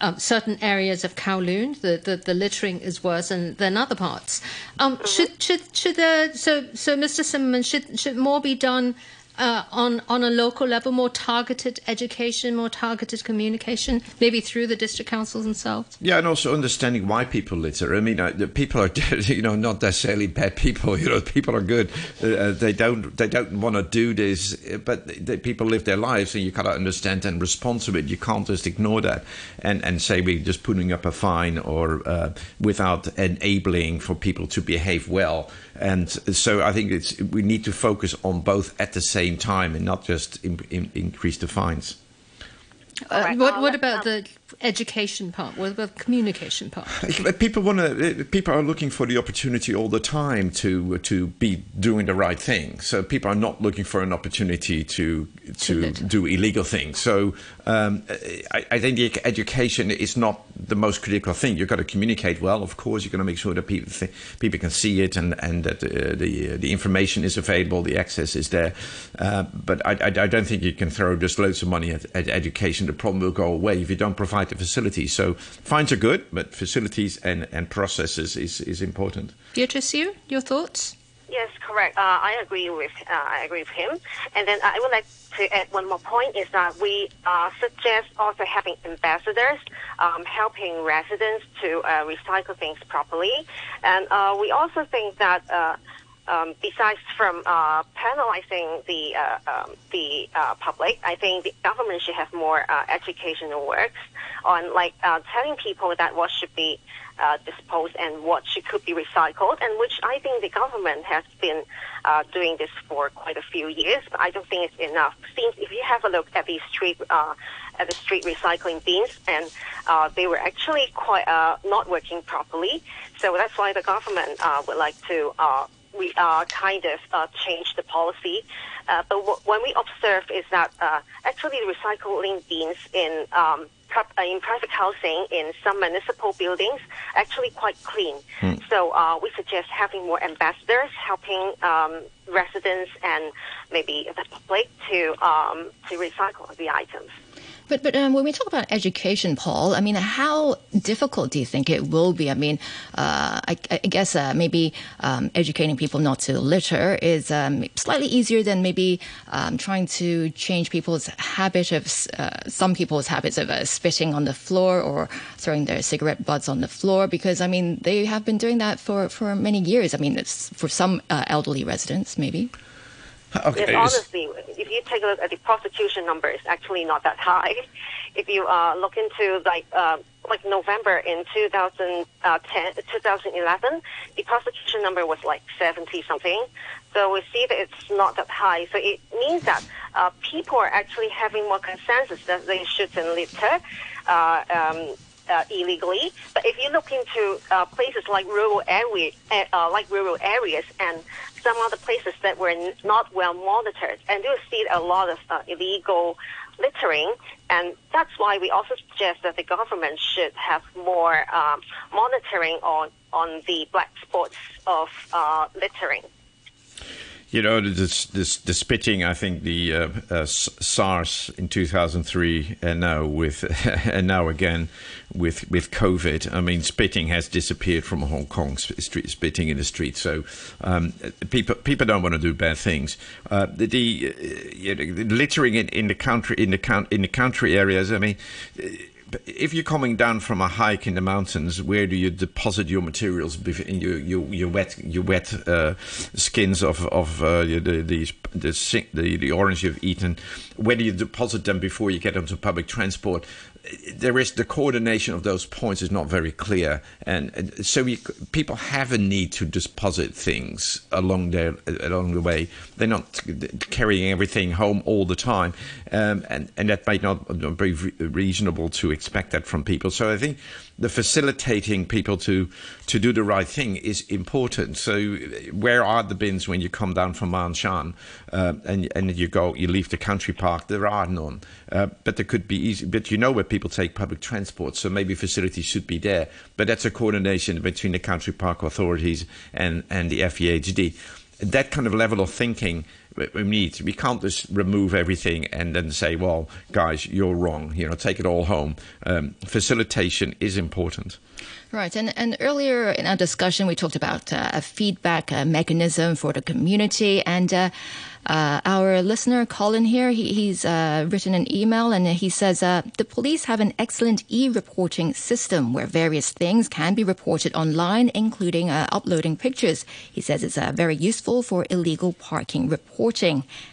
um, certain areas of Kowloon, the, the, the, littering is worse than, than other parts. Um, mm-hmm. Should should should the so so Mr. Zimmerman should should more be done uh, on on a local level, more targeted education, more targeted communication, maybe through the district councils themselves. Yeah, and also understanding why people litter. I mean, uh, people are you know not necessarily bad people. You know, people are good. Uh, uh they don't they don't want to do this, but they, people live their lives, and you got to understand and respond to it. You can't just ignore that and and say we're just putting up a fine or uh, without enabling for people to behave well. And so I think it's we need to focus on both at the same time and not just in, in, increase the fines. Uh, what, what about the education part? What about the communication part? People want to. People are looking for the opportunity all the time to to be doing the right thing. So people are not looking for an opportunity to to do illegal things. So um, I, I, think the education is not the most critical thing. You've got to communicate well. Of course, you've got to make sure that people th- people can see it and and that uh, the the information is available, the access is there. Uh, but I, I, I, don't think you can throw just loads of money at, at education. The problem will go away if you don't provide the facilities. So fines are good, but facilities and, and processes is, is important. Beatrice, you, your thoughts? Yes, correct. Uh, I agree with uh, I agree with him. And then I would like to add one more point is that we uh, suggest also having ambassadors um, helping residents to uh, recycle things properly. And uh, we also think that uh, um, besides from uh, penalizing the uh, um, the uh, public, I think the government should have more uh, educational works on like uh, telling people that what should be uh, disposed and what should could be recycled, and which I think the government has been uh, doing this for quite a few years. But I don't think it's enough. Since if you have a look at the street uh, at the street recycling bins, and uh, they were actually quite uh, not working properly. So that's why the government uh, would like to uh, we uh, kind of uh, change the policy. Uh, but w- when we observe is that uh, actually the recycling bins in um, uh, in private housing in some municipal buildings actually quite clean. Hmm. So uh, we suggest having more ambassadors helping um, residents and maybe the public to um, to recycle the items. But but um, when we talk about education, Paul, I mean, how difficult do you think it will be? I mean, uh, I, I guess uh, maybe um, educating people not to litter is um, slightly easier than maybe um, trying to change people's habit of uh, some people's habits of uh, spitting on the floor or throwing their cigarette butts on the floor. Because I mean, they have been doing that for for many years. I mean, it's for some uh, elderly residents, maybe. Yes, honestly, if you take a look at the prostitution number, it's actually not that high. If you uh, look into like uh, like November in 2010, 2011, the prostitution number was like 70 something. So we see that it's not that high. So it means that uh, people are actually having more consensus that they shouldn't litter. Uh, um, uh, illegally, but if you look into uh, places like rural area, uh, like rural areas, and some other places that were not well monitored, and you'll see a lot of uh, illegal littering, and that's why we also suggest that the government should have more um, monitoring on on the black spots of uh, littering. You know, this, this, the spitting. I think the uh, uh, SARS in 2003, and now with, and now again with with COVID. I mean, spitting has disappeared from Hong Kong. Street, spitting in the street. So um, people people don't want to do bad things. Uh, the, the, uh, you know, littering in, in the country in the in the country areas. I mean if you're coming down from a hike in the mountains, where do you deposit your materials? In your your, your wet your wet uh, skins of of uh, the the the the orange you've eaten. Where do you deposit them before you get onto public transport? There is the coordination of those points is not very clear, and, and so we, people have a need to deposit things along their along the way. They're not carrying everything home all the time, um, and and that might not be reasonable to expect that from people. So I think the facilitating people to to do the right thing is important. So where are the bins when you come down from Ma On Shan uh, and and you go you leave the country park? There are none, uh, but there could be easy. But you know where people take public transport, so maybe facilities should be there. But that's a coordination between the country park authorities and and the FEHD. That kind of level of thinking we need. We can't just remove everything and then say, "Well, guys, you're wrong." You know, take it all home. Um, facilitation is important. Right, and and earlier in our discussion, we talked about uh, a feedback uh, mechanism for the community, and uh, uh, our listener Colin here, he, he's uh, written an email, and he says the police have an excellent e-reporting system where various things can be reported online, including uploading pictures. He says it's very useful for illegal parking reporting,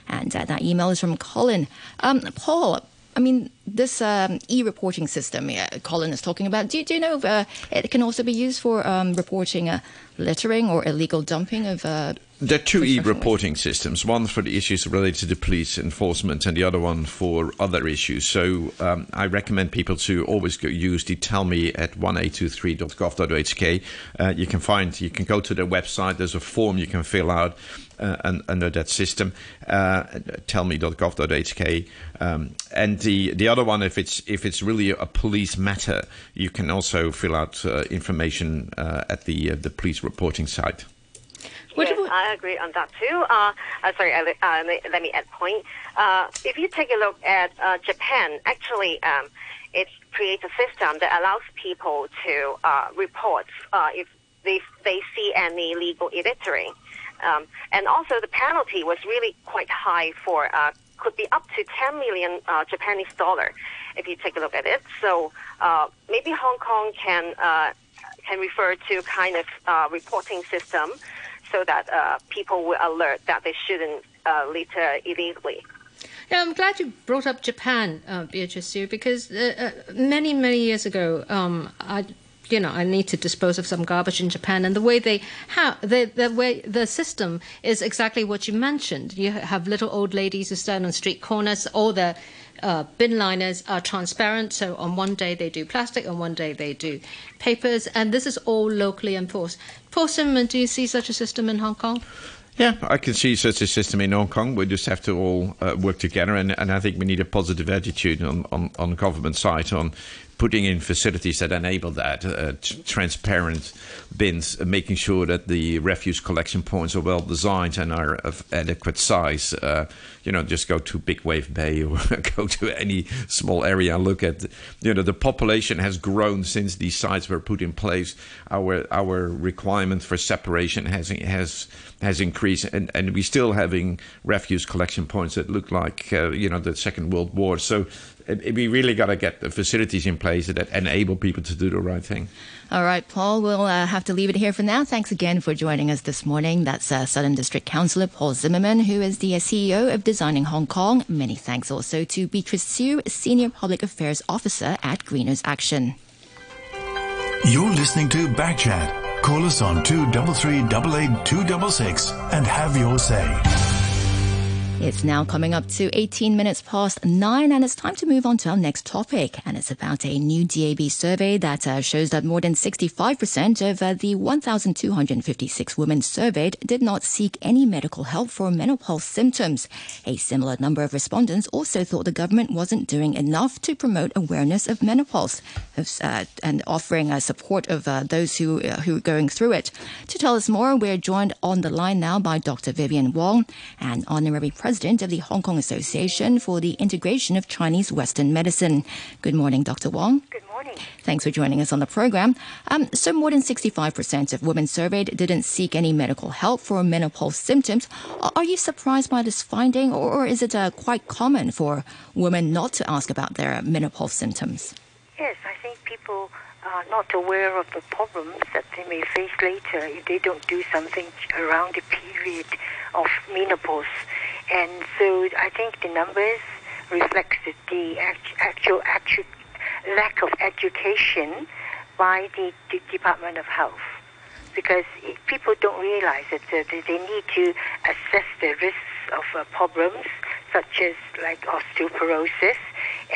and that email is from Colin. Um, Paul. I mean, this um, e-reporting system uh, Colin is talking about, do, do you know if uh, it can also be used for um, reporting uh, littering or illegal dumping of uh, there are two e-reporting systems. One for the issues related to police enforcement, and the other one for other issues. So um, I recommend people to always go, use the Tell Me at 1823.gov.hk. Uh, you can find, you can go to their website. There's a form you can fill out uh, under that system. Uh, tellme.gov.hk. Um, and the the other one, if it's if it's really a police matter, you can also fill out uh, information uh, at the uh, the police reporting site. Yes, I agree on that too. Uh, uh, sorry, uh, let me add point. Uh, if you take a look at uh, Japan, actually, um, it creates a system that allows people to uh, report if they, they see any illegal littering. Um, and also, the penalty was really quite high for could be up to 10 million Japanese dollar if you take a look at it. So maybe Hong Kong can can refer to kind of reporting system so that uh, people will alert that they shouldn't uh, litter illegally. Yeah, I'm glad you brought up Japan, uh, Beatrice, because uh, uh, many, many years ago, um, I you know, I need to dispose of some garbage in Japan, and the way they have the the way the system is exactly what you mentioned. You have little old ladies who stand on street corners. All the uh, bin liners are transparent. So on one day they do plastic, on one day they do papers, and this is all locally enforced. Paul Zimmerman, do you see such a system in Hong Kong? Yeah, I can see such a system in Hong Kong. We just have to all uh, work together, and, and I think we need a positive attitude on, on, on government side on putting in facilities that enable that, uh, transparent bins, uh, making sure that the refuse collection points are well designed and are of adequate size. Uh, you know, just go to Big Wave Bay or go to any small area and look at, you know, the population has grown since these sites were put in place. Our our requirement for separation has has has increased, and, and we're still having refuse collection points that look like, uh, you know, the Second World War. So we really got to get the facilities in place that enable people to do the right thing. All right, Paul, we'll uh, have to leave it here for now. Thanks again for joining us this morning. That's uh, Southern District Councillor Paul Zimmerman, who is the uh, CEO of Designing Hong Kong. Many thanks also to Beatrice Siu, Senior Public Affairs Officer at Greeners Action. You're listening to Backchat. Call us on 233 266 and have your say. It's now coming up to 18 minutes past nine, and it's time to move on to our next topic. And it's about a new DAB survey that uh, shows that more than 65% of uh, the 1,256 women surveyed did not seek any medical help for menopause symptoms. A similar number of respondents also thought the government wasn't doing enough to promote awareness of menopause uh, and offering uh, support of uh, those who, uh, who are going through it. To tell us more, we're joined on the line now by Dr. Vivian Wong, an honorary president of the Hong Kong Association for the Integration of Chinese Western Medicine. Good morning, Dr. Wong. Good morning. Thanks for joining us on the program. Um, so, more than 65% of women surveyed didn't seek any medical help for menopause symptoms. Are you surprised by this finding, or is it uh, quite common for women not to ask about their menopause symptoms? Yes, I think people are not aware of the problems that they may face later if they don't do something around the period of menopause. And so I think the numbers reflect the actual, actual lack of education by the, Department of Health. Because people don't realize that they need to assess the risks of uh, problems such as like osteoporosis,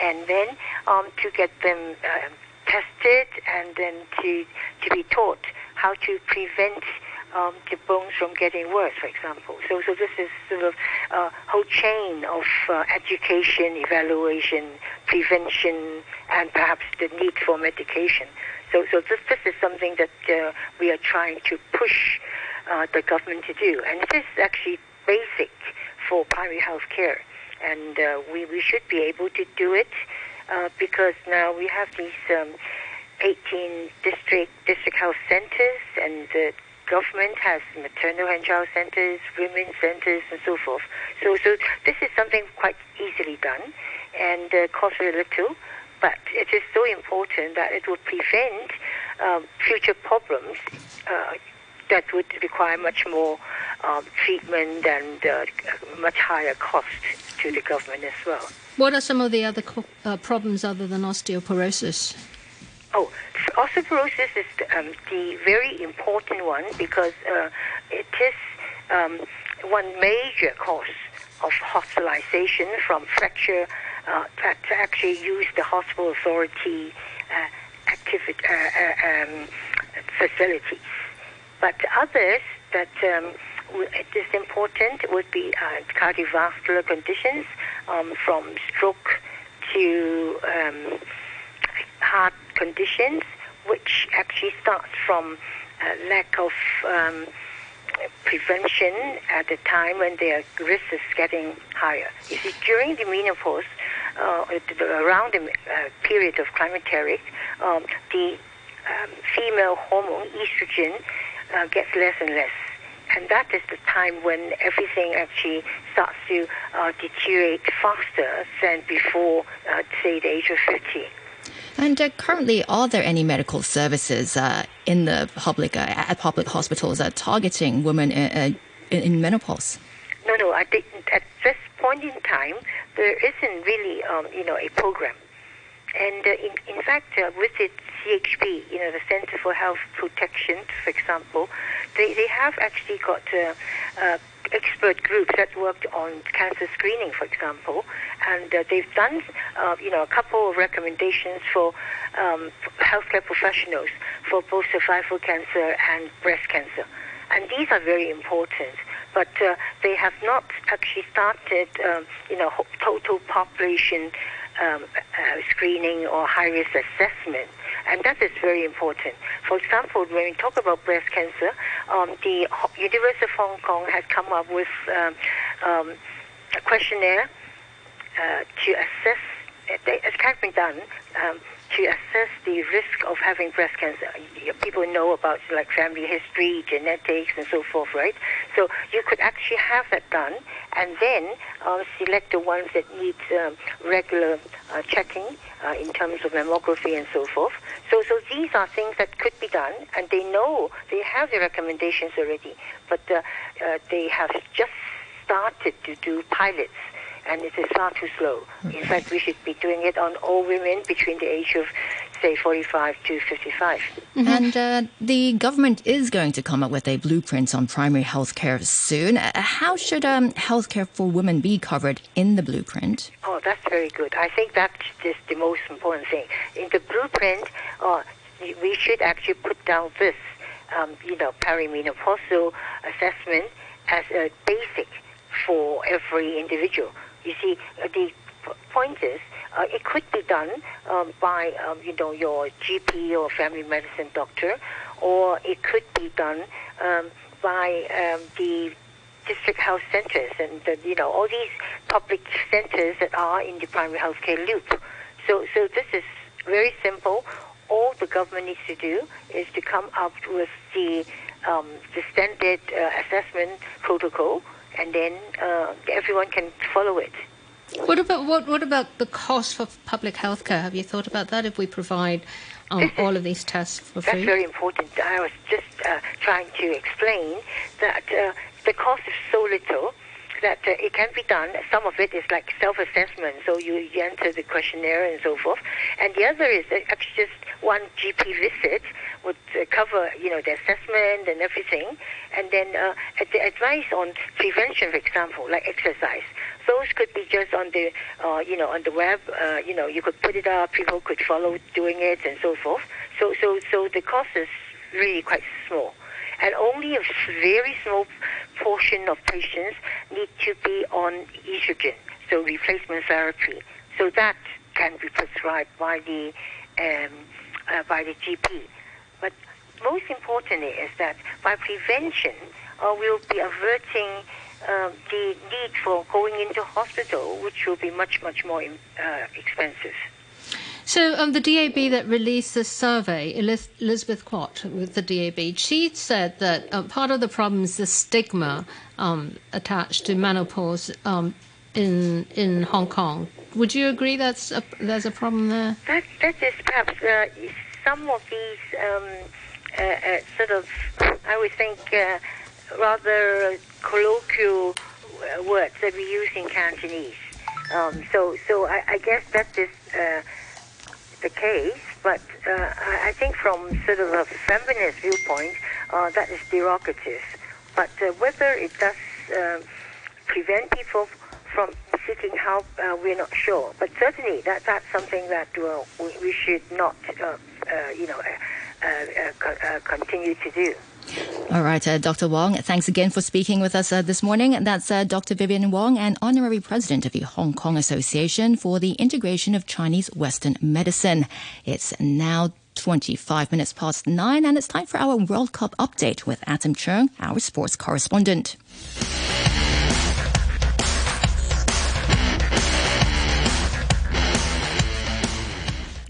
and then um, to get them uh, tested, and then to to be taught how to prevent um, the bones from getting worse, for example. So, so this is sort of a whole chain of uh, education, evaluation, prevention, and perhaps the need for medication. So, so this, this is something that uh, we are trying to push uh, the government to do, and this is actually basic for primary health care, and uh, we we should be able to do it uh, because now we have these. Um, 18 district district health centers and government has maternal and child centers, women's centers, and so forth. So, so this is something quite easily done and uh, costs very little, but it is so important that it will prevent um, future problems uh, that would require much more um, treatment and uh, much higher cost to the government as well. What are some of the other co- uh, problems other than osteoporosis? Osteoporosis is um, the very important one because uh, it is um, one major cause of hospitalization from fracture uh, that actually use the hospital authority uh, uh, uh, um, facilities. But others that um, it is important would be uh, cardiovascular conditions um, from stroke to um, heart conditions, which actually starts from a lack of um, prevention at the time when their risk is getting higher. You see, during the menopause, uh, around the uh, period of climacteric, um, the um, female hormone estrogen uh, gets less and less. And that is the time when everything actually starts to uh, deteriorate faster than before, uh, say, the age of 50. And uh, currently, are there any medical services uh, in the public uh, at public hospitals uh, targeting women uh, uh, in menopause? No, no. I think at this point in time, there isn't really, um, you know, a program. and uh, in, in fact, with the CHP, you know, the Center for Health Protection, for example, they, they have actually got expert groups that worked on cancer screening, for example, and uh, they've done, uh, you know, a couple of recommendations for um, healthcare professionals for both cervical cancer and breast cancer. And these are very important, but uh, they have not actually started, um, you know, total population um, uh, screening or high risk assessment. And that is very important. For example, when we talk about breast cancer, um, the University of Hong Kong has come up with um, um, a questionnaire uh, to assess, it can be done um, to assess the risk of having breast cancer. People know about like family history, genetics, and so forth, right? So you could actually have that done, and then uh, select the ones that need um, regular uh, checking uh, in terms of mammography and so forth. So, so these are things that could be done, and they know they have the recommendations already, but uh, uh, they have just started to do pilots and it is far too slow. In fact, we should be doing it on all women between the age of, say, 45 to 55. Mm-hmm. And uh, the government is going to come up with a blueprint on primary health care soon. Uh, how should um, healthcare for women be covered in the blueprint? Oh, that's very good. I think that is the most important thing. In the blueprint, uh, we should actually put down this, um, you know, perimenopausal assessment as a basic for every individual. You see, uh, the point is, uh, it could be done um, by, um, you know, your GP or family medicine doctor, or it could be done um, by um, the district health centers and, the, you know, all these public centers that are in the primary health care loop. So, so this is very simple. All the government needs to do is to come up with the, um, the standard uh, assessment protocol and then uh, everyone can follow it. What about what? What about the cost for public health care? Have you thought about that? If we provide um, all of these tests for free, that's very important. I was just uh, trying to explain that uh, the cost is so little that uh, it can be done. Some of it is like self-assessment, so you, you enter the questionnaire and so forth. And the other is actually just one GP visit would uh, cover, you know, the assessment and everything, and then uh, the advice on prevention, for example, like exercise. Those could be just on the, uh, you know, on the web. Uh, you know, you could put it up. People could follow doing it and so forth. So, so, so the cost is really quite small and only a very small portion of patients need to be on estrogen, so replacement therapy. So that can be prescribed by the um, uh, by the GP. But most importantly is that by prevention, uh, we'll be averting uh, the need for going into hospital, which will be much much more uh, expensive. So um, the DAB that released this survey, Elizabeth Quat with the DAB, she said that uh, part of the problem is the stigma um, attached to menopause um, in in Hong Kong. Would you agree that's a, there's a problem there? That that is perhaps uh, some of these um, uh, uh, sort of I would think uh, rather colloquial uh, words that we use in Cantonese. Um, so so I, I, guess that is the case, but uh, I think from sort of a feminist viewpoint, uh, that is derogative. But uh, whether it does um, prevent people from seeking help, uh, we're not sure. But certainly, that that's something that we, we, should not, uh, uh, you know, continue to do. All right, uh, Dr. Wong, thanks again for speaking with us uh, this morning. That's uh, Dr. Vivian Wong, an honorary president of the Hong Kong Association for the Integration of Chinese Western Medicine. It's now 25 minutes past nine, and it's time for our World Cup update with Adam Chung, our sports correspondent.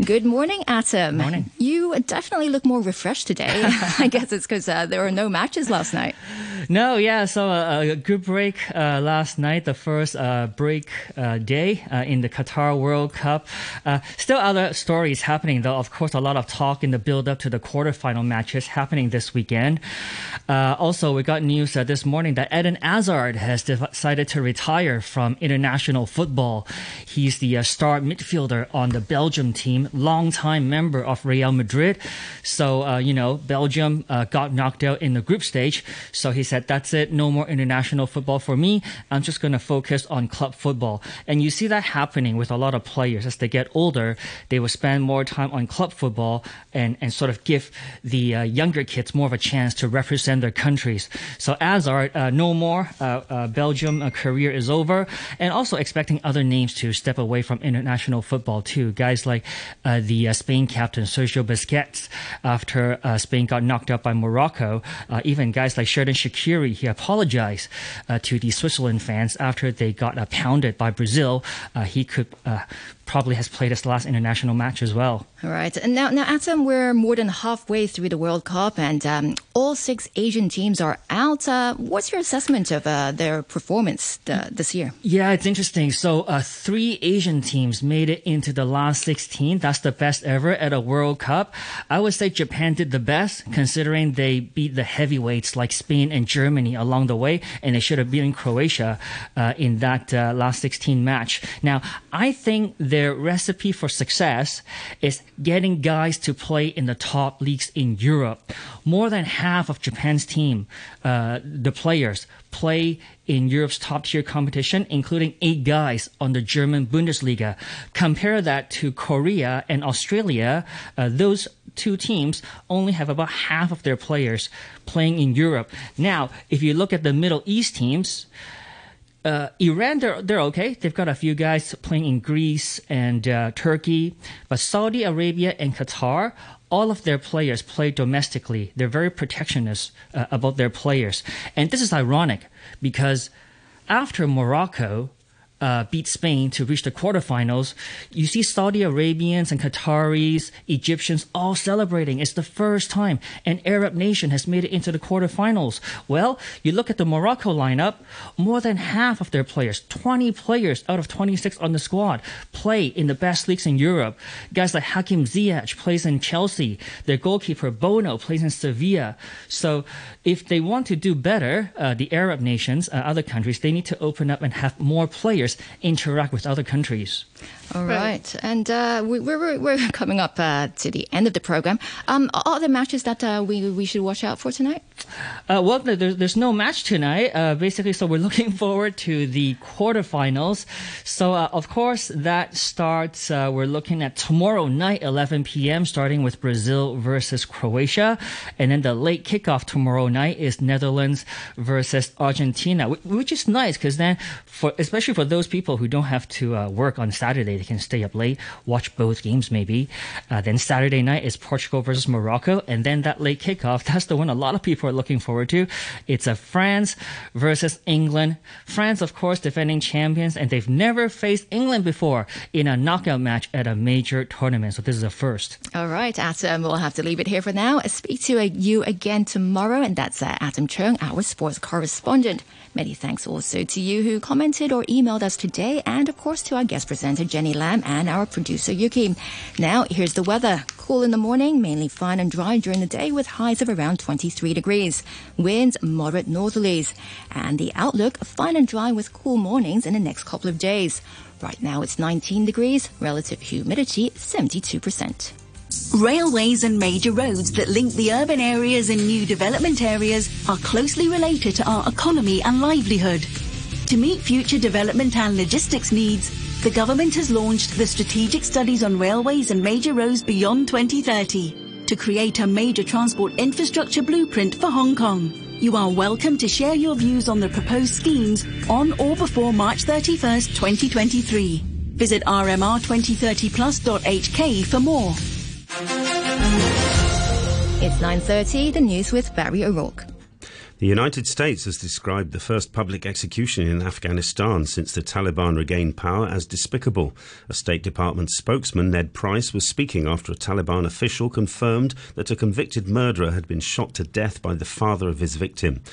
Good morning, Adam. Morning. You definitely look more refreshed today. I guess it's because uh, there were no matches last night. No, yeah. So uh, a good break uh, last night, the first uh, break uh, day uh, in the Qatar World Cup. Uh, still other stories happening, though. Of course, a lot of talk in the build-up to the quarterfinal matches happening this weekend. also, we got news this morning that Eden Hazard has decided to retire from international football. He's the star midfielder on the Belgium team, longtime member of Real Madrid. So, you know, Belgium got knocked out in the group stage. So he said, that's it. No more international football for me. I'm just going to focus on club football. And you see that happening with a lot of players as they get older. They will spend more time on club football and, and sort of give the uh, younger kids more of a chance to represent their countries. So Hazard, uh, no more. Uh, uh Belgium uh, career is over. And also expecting other names to step away from international football too. Guys like uh, the Spain captain Sergio Busquets after Spain got knocked out by Morocco. even guys like Xherdan He apologized uh, to the Switzerland fans after they got uh, pounded by Brazil. Uh, he could uh, probably has played his last international match as well. All right. And now, now Adam, we're more than halfway through the World Cup, and um, all six Asian teams are out. Uh, what's your assessment of uh, their performance uh, this year? Yeah, it's interesting. So, uh, three Asian teams made it into the last 16. That's the best ever at a World Cup. I would say Japan did the best, considering they beat the heavyweights like Spain and Germany along the way, and they should have beaten Croatia uh, in that uh, last 16 match. Now, I think they their recipe for success is getting guys to play in the top leagues in Europe. More than half of Japan's team, uh, the players, play in Europe's top tier competition, including eight guys on the German Bundesliga. Compare that to Korea and Australia. Uh, those two teams only have about half of their players playing in Europe. Now, if you look at the Middle East teams, uh, Iran, they're, they're okay. They've got a few guys playing in Greece and uh, Turkey. But Saudi Arabia and Qatar, all of their players play domestically. They're very protectionist uh, about their players. And this is ironic because after Morocco, uh, beat Spain to reach the quarterfinals, you see Saudi Arabians and Qataris, Egyptians all celebrating. It's the first time an Arab nation has made it into the quarterfinals. Well, you look at the Morocco lineup, more than half of their players, 20 players out of 26 on the squad, play in the best leagues in Europe. Guys like Hakim Ziyech plays in Chelsea. Their goalkeeper Bono plays in Sevilla. So if they want to do better, uh, the Arab nations, uh, other countries, they need to open up and have more players interact with other countries. All right. right. And uh, we, are we're coming up uh, to the end of the program. Um, are there matches that uh, we, we should watch out for tonight? Uh, well, there's, there's no match tonight, uh, basically, so we're looking forward to the quarterfinals. So, uh, of course, that starts, we're looking at tomorrow night, 11 p.m., starting with Brazil versus Croatia. And then the late kickoff tomorrow night is Netherlands versus Argentina, which is nice because then, for especially for those people who don't have to work on Saturday, Saturday. They can stay up late, watch both games maybe. Uh, then Saturday night is Portugal versus Morocco, and then that late kickoff. That's the one a lot of people are looking forward to. It's a France versus England. France, of course, defending champions, and they've never faced England before in a knockout match at a major tournament. So this is a first. All right, Adam, we'll have to leave it here for now. I'll Speak to you again tomorrow, and that's uh, Adam Chung, our sports correspondent. Many thanks also to you who commented or emailed us today, and of course to our guest presenter Jenny Lam and our producer Yuki. Now, here's the weather. Cool in the morning, mainly fine and dry during the day with highs of around 23 degrees. Winds moderate northerlies. And the outlook, fine and dry with cool mornings in the next couple of days. Right now it's 19 degrees, relative humidity 72%. Railways and major roads that link the urban areas and new development areas are closely related to our economy and livelihood. To meet future development and logistics needs, the government has launched the Strategic Studies on Railways and Major Roads Beyond 2030 to create a major transport infrastructure blueprint for Hong Kong. You are welcome to share your views on the proposed schemes on or before March 31st, 2023. Visit rmr2030plus.hk for more. It's 9.30, the news with Barry O'Rourke. The United States has described the first public execution in Afghanistan since the Taliban regained power as despicable. A State Department spokesman, Ned Price, was speaking after a Taliban official confirmed that a convicted murderer had been shot to death by the father of his victim.